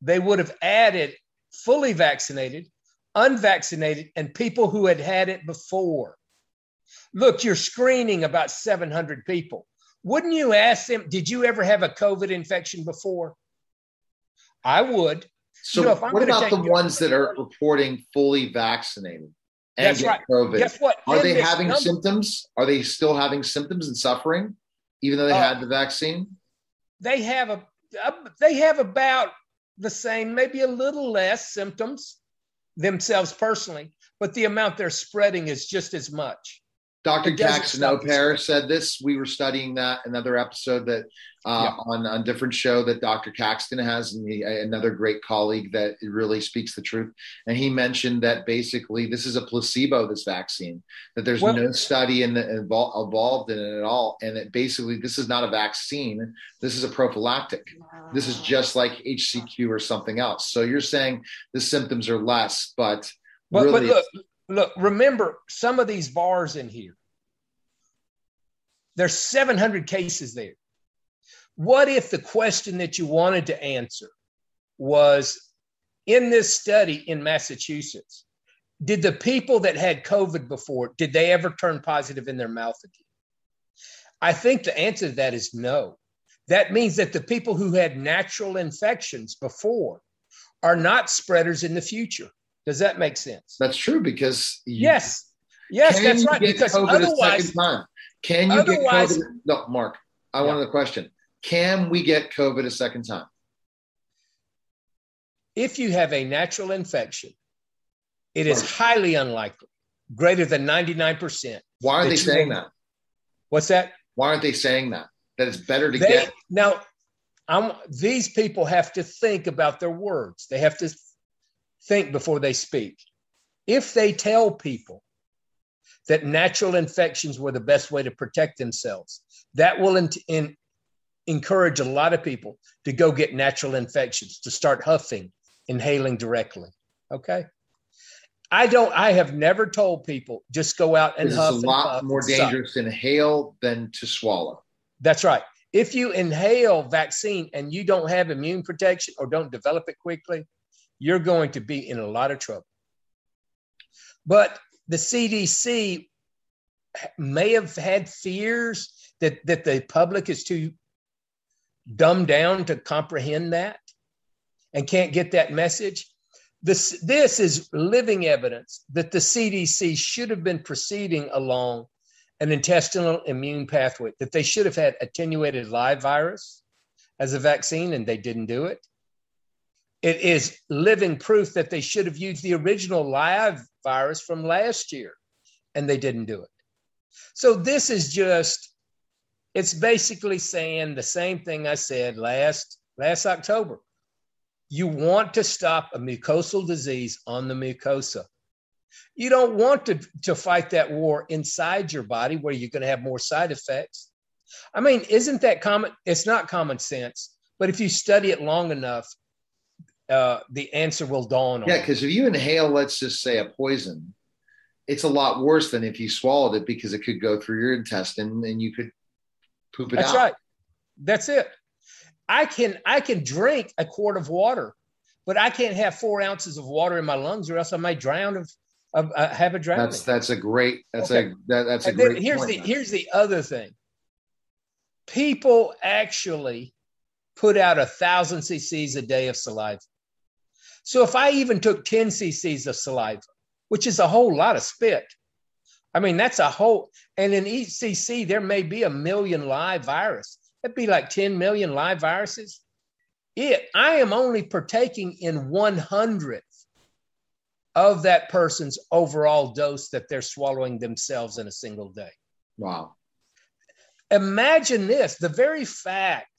they would have added fully vaccinated, unvaccinated, and people who had had it before. Look, you're screening about 700 people. Wouldn't you ask them, did you ever have a COVID infection before? I would. So You know, what about the ones that are reporting fully vaccinated and get right. COVID? Guess what? Are In they having number- symptoms? Are they still having symptoms and suffering, even though they Uh, had the vaccine? they have a, a they have about the same maybe a little less symptoms themselves personally but the amount they're spreading is just as much Dr. It doesn't stop the Caxton said this. We were studying that another episode that uh, Yeah. on on different show that Dr. Caxton has, and he, another great colleague that really speaks the truth. And he mentioned that basically this is a placebo. This vaccine that there's Well- no study in the, invol- involved in it at all, and that basically this is not a vaccine. This is a prophylactic. This is just like HCQ or something else. So you're saying the symptoms are less, but but, but look look remember some of these bars in here there's 700 cases there. What if the question that you wanted to answer was in this study in massachusetts did the people that had covid before did they ever turn positive in their mouth again? I think the answer to that is no. That means that the people who had natural infections before are not spreaders in the future. Does that make sense? That's true because yes. Yes that's right because COVID otherwise second time? Can you otherwise- get COVID? No, Mark. I Yeah. wanted the question. Can we get COVID a second time? if you have a natural infection it is highly unlikely greater than 99% Why are they saying that? what's that Why aren't they saying that? That it's better to they get. now I'm, these people have to think about their words they have to think before they speak if they tell people that natural infections were the best way to protect themselves that will in, in, encourage a lot of people to go get natural infections to start huffing inhaling directly okay i don't i have never told people just go out and huff. It's a lot more dangerous to inhale than to swallow. That's right. If you inhale vaccine and you don't have immune protection or don't develop it quickly, you're going to be in a lot of trouble. But the CDC may have had fears that, that the public is too dumbed down to comprehend that and can't get that message. This, this is living evidence that the CDC should have been proceeding along an intestinal immune pathway, that they should have had attenuated live virus as a vaccine and they didn't do it. It is living proof that they should have used the original live virus from last year and they didn't do it. So this is just it's basically saying the same thing I said last last October. You want to stop a mucosal disease on the mucosa. You don't want to, to fight that war inside your body where you're going to have more side effects. I mean, isn't that common? It's not common sense, but if you study it long enough, uh, the answer will dawn on Yeah, because if you inhale, let's just say a poison, it's a lot worse than if you swallowed it because it could go through your intestine and you could poop it That's out. That's right. That's it. I can I can drink a quart of water, but I can't have four ounces of water in my lungs, or else I might drown of, of uh, have a drowning. That's that's a great that's Okay. a that, that's a And great here's point, the man. here's the other thing. People actually put out a thousand cc's a day of saliva. So if I even took 10 cc's of saliva, which is a whole lot of spit, I mean that's a whole and in each cc there may be a million live virus. That'd be like 10 million live viruses. It I am only partaking in one hundredth of that person's overall dose that they're swallowing themselves in a single day. Wow. Imagine this the very fact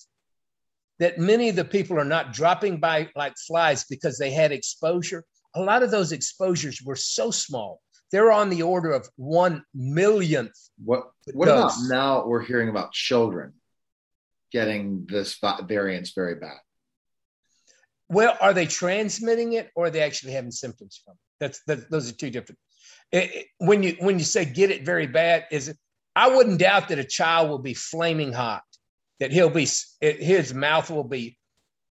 that many of the people are not dropping by like flies because they had exposure, a lot of those exposures were so small. They're on the order of one millionth. What what about now we're hearing about children getting this variants very bad? Well, are they transmitting it or are they actually having symptoms from it? That's that, those are two different. It- it- when you when you say get it very bad, is it? I wouldn't doubt that a child will be flaming hot, that he'll be it, his mouth will be,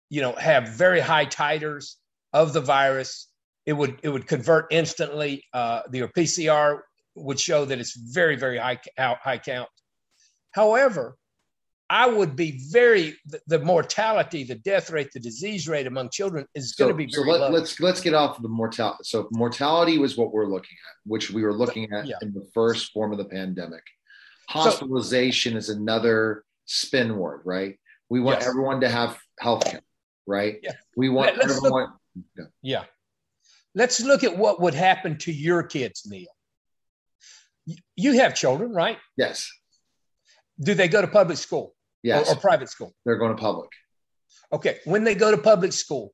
you know, have very high titers of the virus. It would it would convert instantly. Uh, the PCR would show that it's very very high high count. However, I would be very the, the mortality, the death rate, the disease rate among children is So, going to be so very let, low. let's let's get off of the mortality. So mortality was what we're looking at, which we were looking at Yeah. in the first form of the pandemic. Hospitalization is another spin word, right? We want Yes. everyone to have health care, right? Yeah. We want Let- let's look- everyone. Yeah. Let's look at what would happen to your kids, Neil. You have children, right? yes, Do they go to public school yes, or, or private school? they're going to public. Okay. When they go to public school,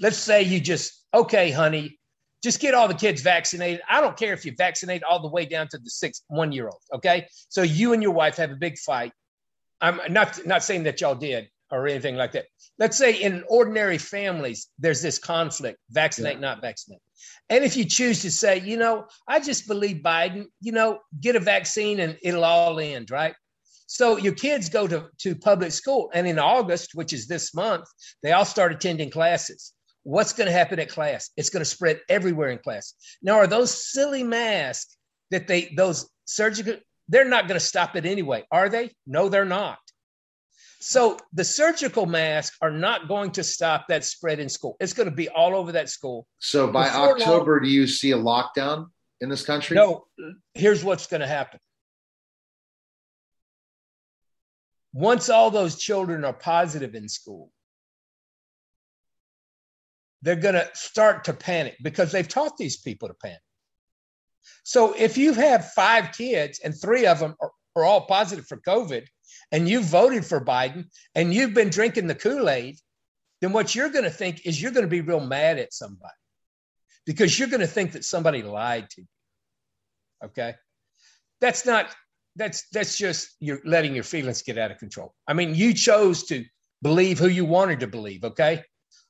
let's say you just, okay, honey, just get all the kids vaccinated. I don't care if you vaccinate all the way down to the six, one year old. Okay. So you and your wife have a big fight. I'm not, not saying that y'all did or anything like that. Let's say in ordinary families, there's this conflict vaccinate, Yeah. not vaccinate. And if you choose to say, you know, I just believe Biden, you know, get a vaccine and it'll all end, right? So your kids go to, to public school, and in August, which is this month, they all start attending classes. What's going to happen at class? It's going to spread everywhere in class. Now, are those silly masks that they those surgical? They're not going to stop it anyway, are they? No, they're not. So the surgical masks are not going to stop that spread in school. It's going to be all over that school. So by Before long- October, do you see a lockdown in this country? No, here's what's going to happen. Once all those children are positive in school, they're going to start to panic because they've taught these people to panic. So if you have five kids and three of them are, are all positive for COVID and you voted for Biden and you've been drinking the Kool Aid, then what you're going to think is you're going to be real mad at somebody because you're going to think that somebody lied to you. Okay. That's not, that's, that's just you're letting your feelings get out of control. I mean, you chose to believe who you wanted to believe. Okay.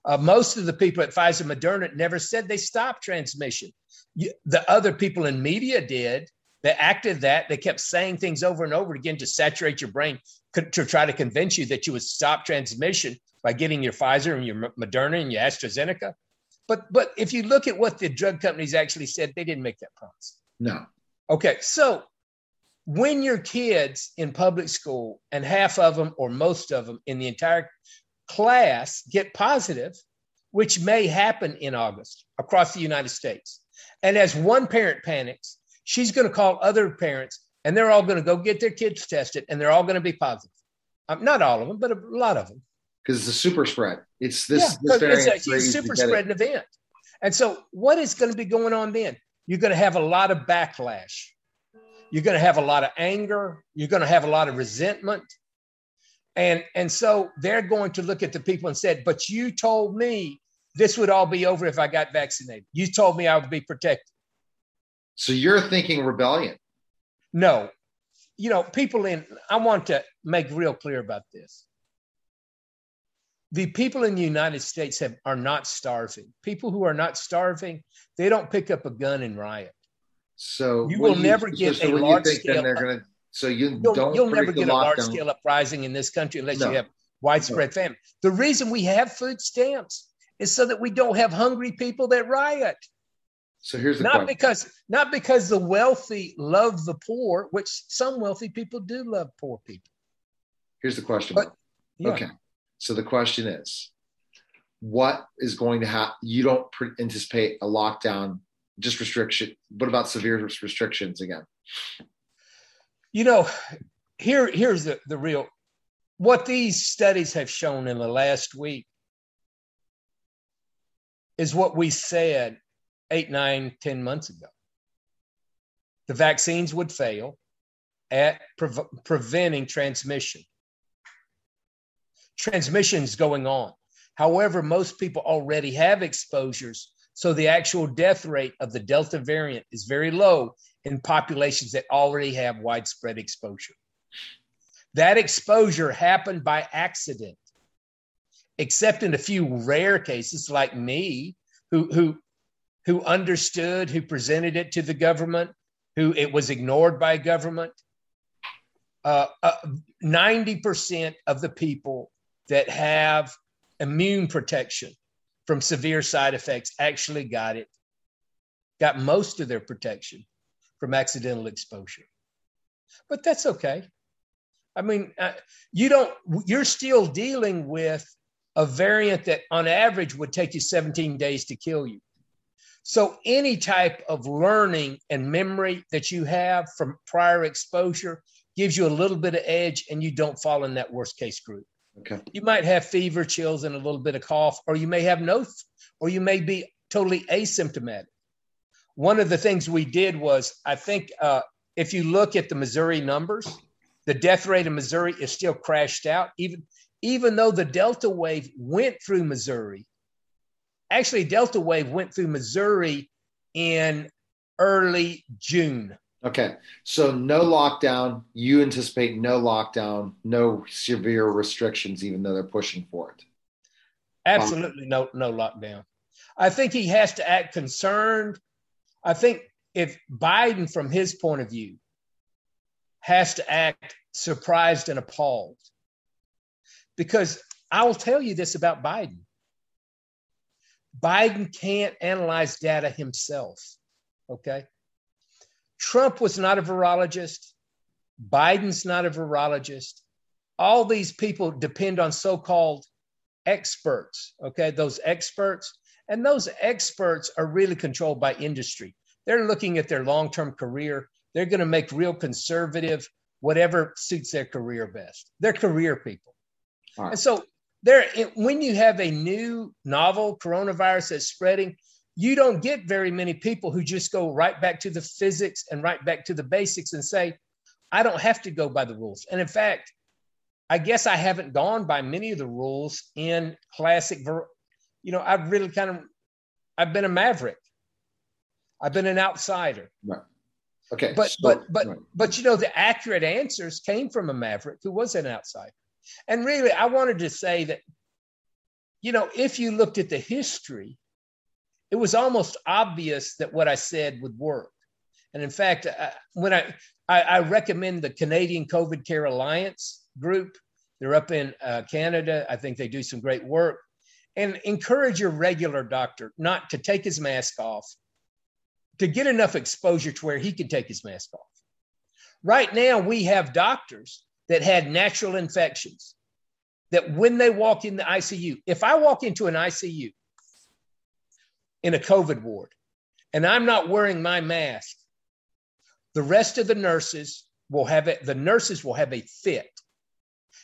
Uh, most of the people at Pfizer Moderna never said they stopped transmission. You, the other people in media did. They acted that. They kept saying things over and over again to saturate your brain co- to try to convince you that you would stop transmission by getting your Pfizer and your Moderna and your AstraZeneca. But but if you look at what the drug companies actually said, they didn't make that promise. No. Okay, so when your kids in public school and half of them or most of them in the entire class get positive, which may happen in August across the United States, and as one parent panics, she's going to call other parents and they're all going to go get their kids tested and they're all going to be positive. Um, not all of them, but a lot of them. because it's a super spread. It's this, yeah, this it's a super spreading event. And so, what is going to be going on then? You're going to have a lot of backlash. You're going to have a lot of anger. You're going to have a lot of resentment. And, and so they're going to look at the people and said, but you told me this would all be over if I got vaccinated. You told me I would be protected. So you're thinking rebellion. No. You know, people in, I want to make real clear about this. The people in the United States have, are not starving. People who are not starving, they don't pick up a gun and riot. So you will do never get so a you large think then scale. They're gonna. So you You'll, don't. you'll never get a large scale uprising in this country unless No. you have widespread famine. The reason we have food stamps is so that we don't have hungry people that riot. So here's the Not question. because not because the wealthy love the poor, which some wealthy people do love poor people. Here's the question. But- Yeah. Okay. So the question is, what is going to happen? You don't pre- anticipate a lockdown, just restriction. What about severe restrictions again? You know, here here's the, the real what these studies have shown in the last week is what we said eight, nine, ten months ago. The vaccines would fail at pre- preventing transmission. Transmission's going on. However, most people already have exposures, so the actual death rate of the Delta variant is very low in populations that already have widespread exposure. That exposure happened by accident, except in a few rare cases like me, who, who, who understood, who presented it to the government, who it was ignored by government. Uh, uh, 90% of the people that have immune protection from severe side effects actually got it, got most of their protection from accidental exposure. But that's okay. I mean, uh, you don't, you're still dealing with a variant that on average would take you 17 days to kill you. So, any type of learning and memory that you have from prior exposure gives you a little bit of edge and you don't fall in that worst case group. Okay. You might have fever, chills, and a little bit of cough, or you may have no, or you may be totally asymptomatic. One of the things we did was, I think, uh, if you look at the Missouri numbers, the death rate in Missouri is still crashed out, even even though the Delta wave went through Missouri. Actually, Delta wave went through Missouri in early June. Okay. So no lockdown. You anticipate no lockdown, no severe restrictions, even though they're pushing for it. Absolutely no no lockdown. I think he has to act concerned. I think if Biden, from his point of view, has to act surprised and appalled. Because I will tell you this about Biden Biden can't analyze data himself. Okay. Trump was not a virologist. Biden's not a virologist. All these people depend on so called experts. Okay. Those experts. And those experts are really controlled by industry. They're looking at their long term career. They're going to make real conservative, whatever suits their career best. They're career people. Right. And so there, when you have a new novel coronavirus that's spreading, you don't get very many people who just go right back to the physics and right back to the basics and say, I don't have to go by the rules. And in fact, I guess I haven't gone by many of the rules in classic. You know, I've really kind of, I've been a maverick. I've been an outsider. Right. Okay. But so- but but right. but you know, the accurate answers came from a maverick who was an outsider. And really, I wanted to say that, you know, if you looked at the history, it was almost obvious that what I said would work. And in fact, uh, when I, I, I recommend the Canadian COVID Care Alliance group, they're up in uh, Canada. I think they do some great work. And encourage your regular doctor not to take his mask off, to get enough exposure to where he can take his mask off. Right now, we have doctors that had natural infections that when they walk in the ICU, if I walk into an ICU in a COVID ward and I'm not wearing my mask, the rest of the nurses will have it, the nurses will have a fit.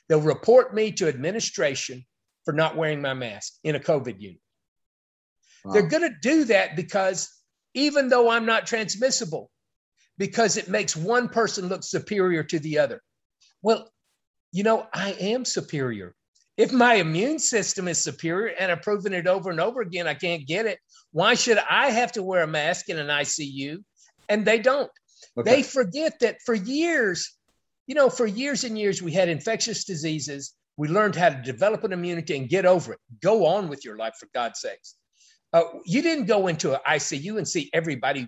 They'll report me to administration for not wearing my mask in a COVID unit. Wow. They're going to do that because even though I'm not transmissible, because it makes one person look superior to the other. Well, you know, I am superior. If my immune system is superior and I've proven it over and over again, I can't get it. Why should I have to wear a mask in an ICU? And they don't. Okay. They forget that for years, you know, for years and years, we had infectious diseases. We learned how to develop an immunity and get over it. Go on with your life, for God's sakes. Uh, you didn't go into an ICU and see everybody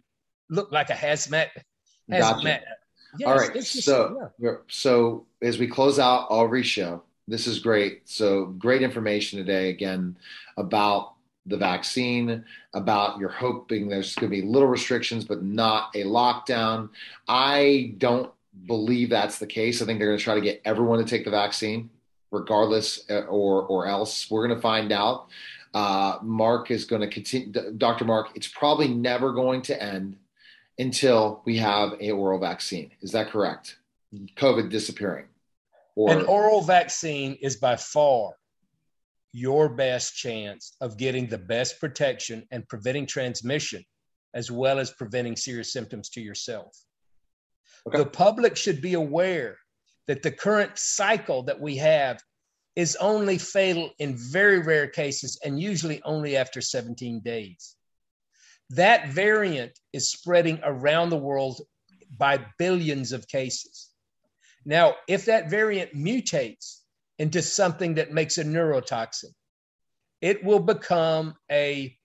look like a hazmat. hazmat. Gotcha. Yes, All right. Just, so, yeah. so as we close out every show, this is great. So great information today again about the vaccine, about you're hoping there's going to be little restrictions, but not a lockdown. I don't believe that's the case. I think they're going to try to get everyone to take the vaccine, regardless, uh, or or else we're going to find out. Uh, Mark is going to continue. Dr. Mark, it's probably never going to end until we have a oral vaccine. Is that correct? COVID disappearing. Or, An oral vaccine is by far your best chance of getting the best protection and preventing transmission, as well as preventing serious symptoms to yourself. Okay. The public should be aware that the current cycle that we have is only fatal in very rare cases and usually only after 17 days. That variant is spreading around the world by billions of cases. Now, if that variant mutates into something that makes a neurotoxin, it will become a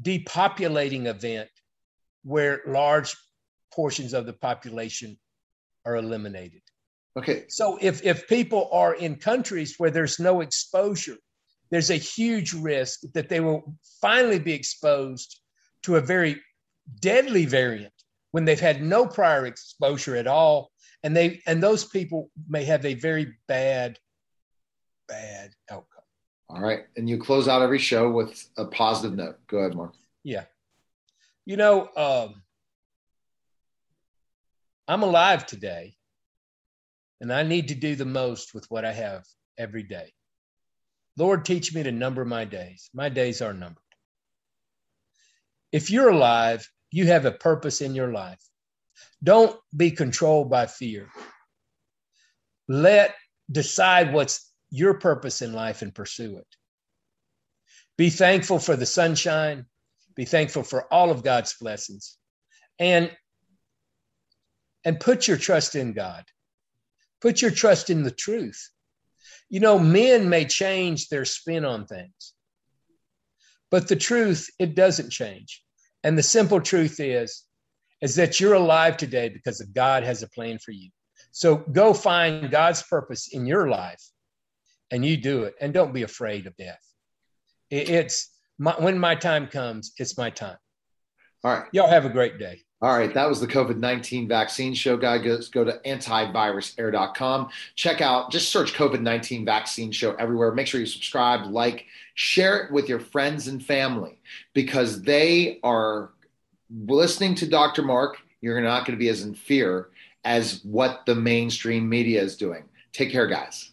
depopulating event where large portions of the population are eliminated. Okay. So if, if people are in countries where there's no exposure, there's a huge risk that they will finally be exposed to a very deadly variant when they've had no prior exposure at all. And they and those people may have a very bad bad outcome. All right. And you close out every show with a positive note. Go ahead mark. Yeah. You know um, i'm alive today and i need to do the most with what i have every day lord teach me to number my days my days are numbered if you're alive you have a purpose in your life don't be controlled by fear. Let decide what's your purpose in life and pursue it. Be thankful for the sunshine. Be thankful for all of God's blessings. And and put your trust in God. Put your trust in the truth. You know, men may change their spin on things, but the truth, it doesn't change. And the simple truth is is that you're alive today because God has a plan for you. So go find God's purpose in your life and you do it. And don't be afraid of death. It's my, when my time comes, it's my time. All right. Y'all have a great day. All right, that was the COVID 19 vaccine show, guys. Go to antivirusair.com. Check out, just search COVID 19 vaccine show everywhere. Make sure you subscribe, like, share it with your friends and family because they are listening to Dr. Mark, you're not going to be as in fear as what the mainstream media is doing. Take care, guys.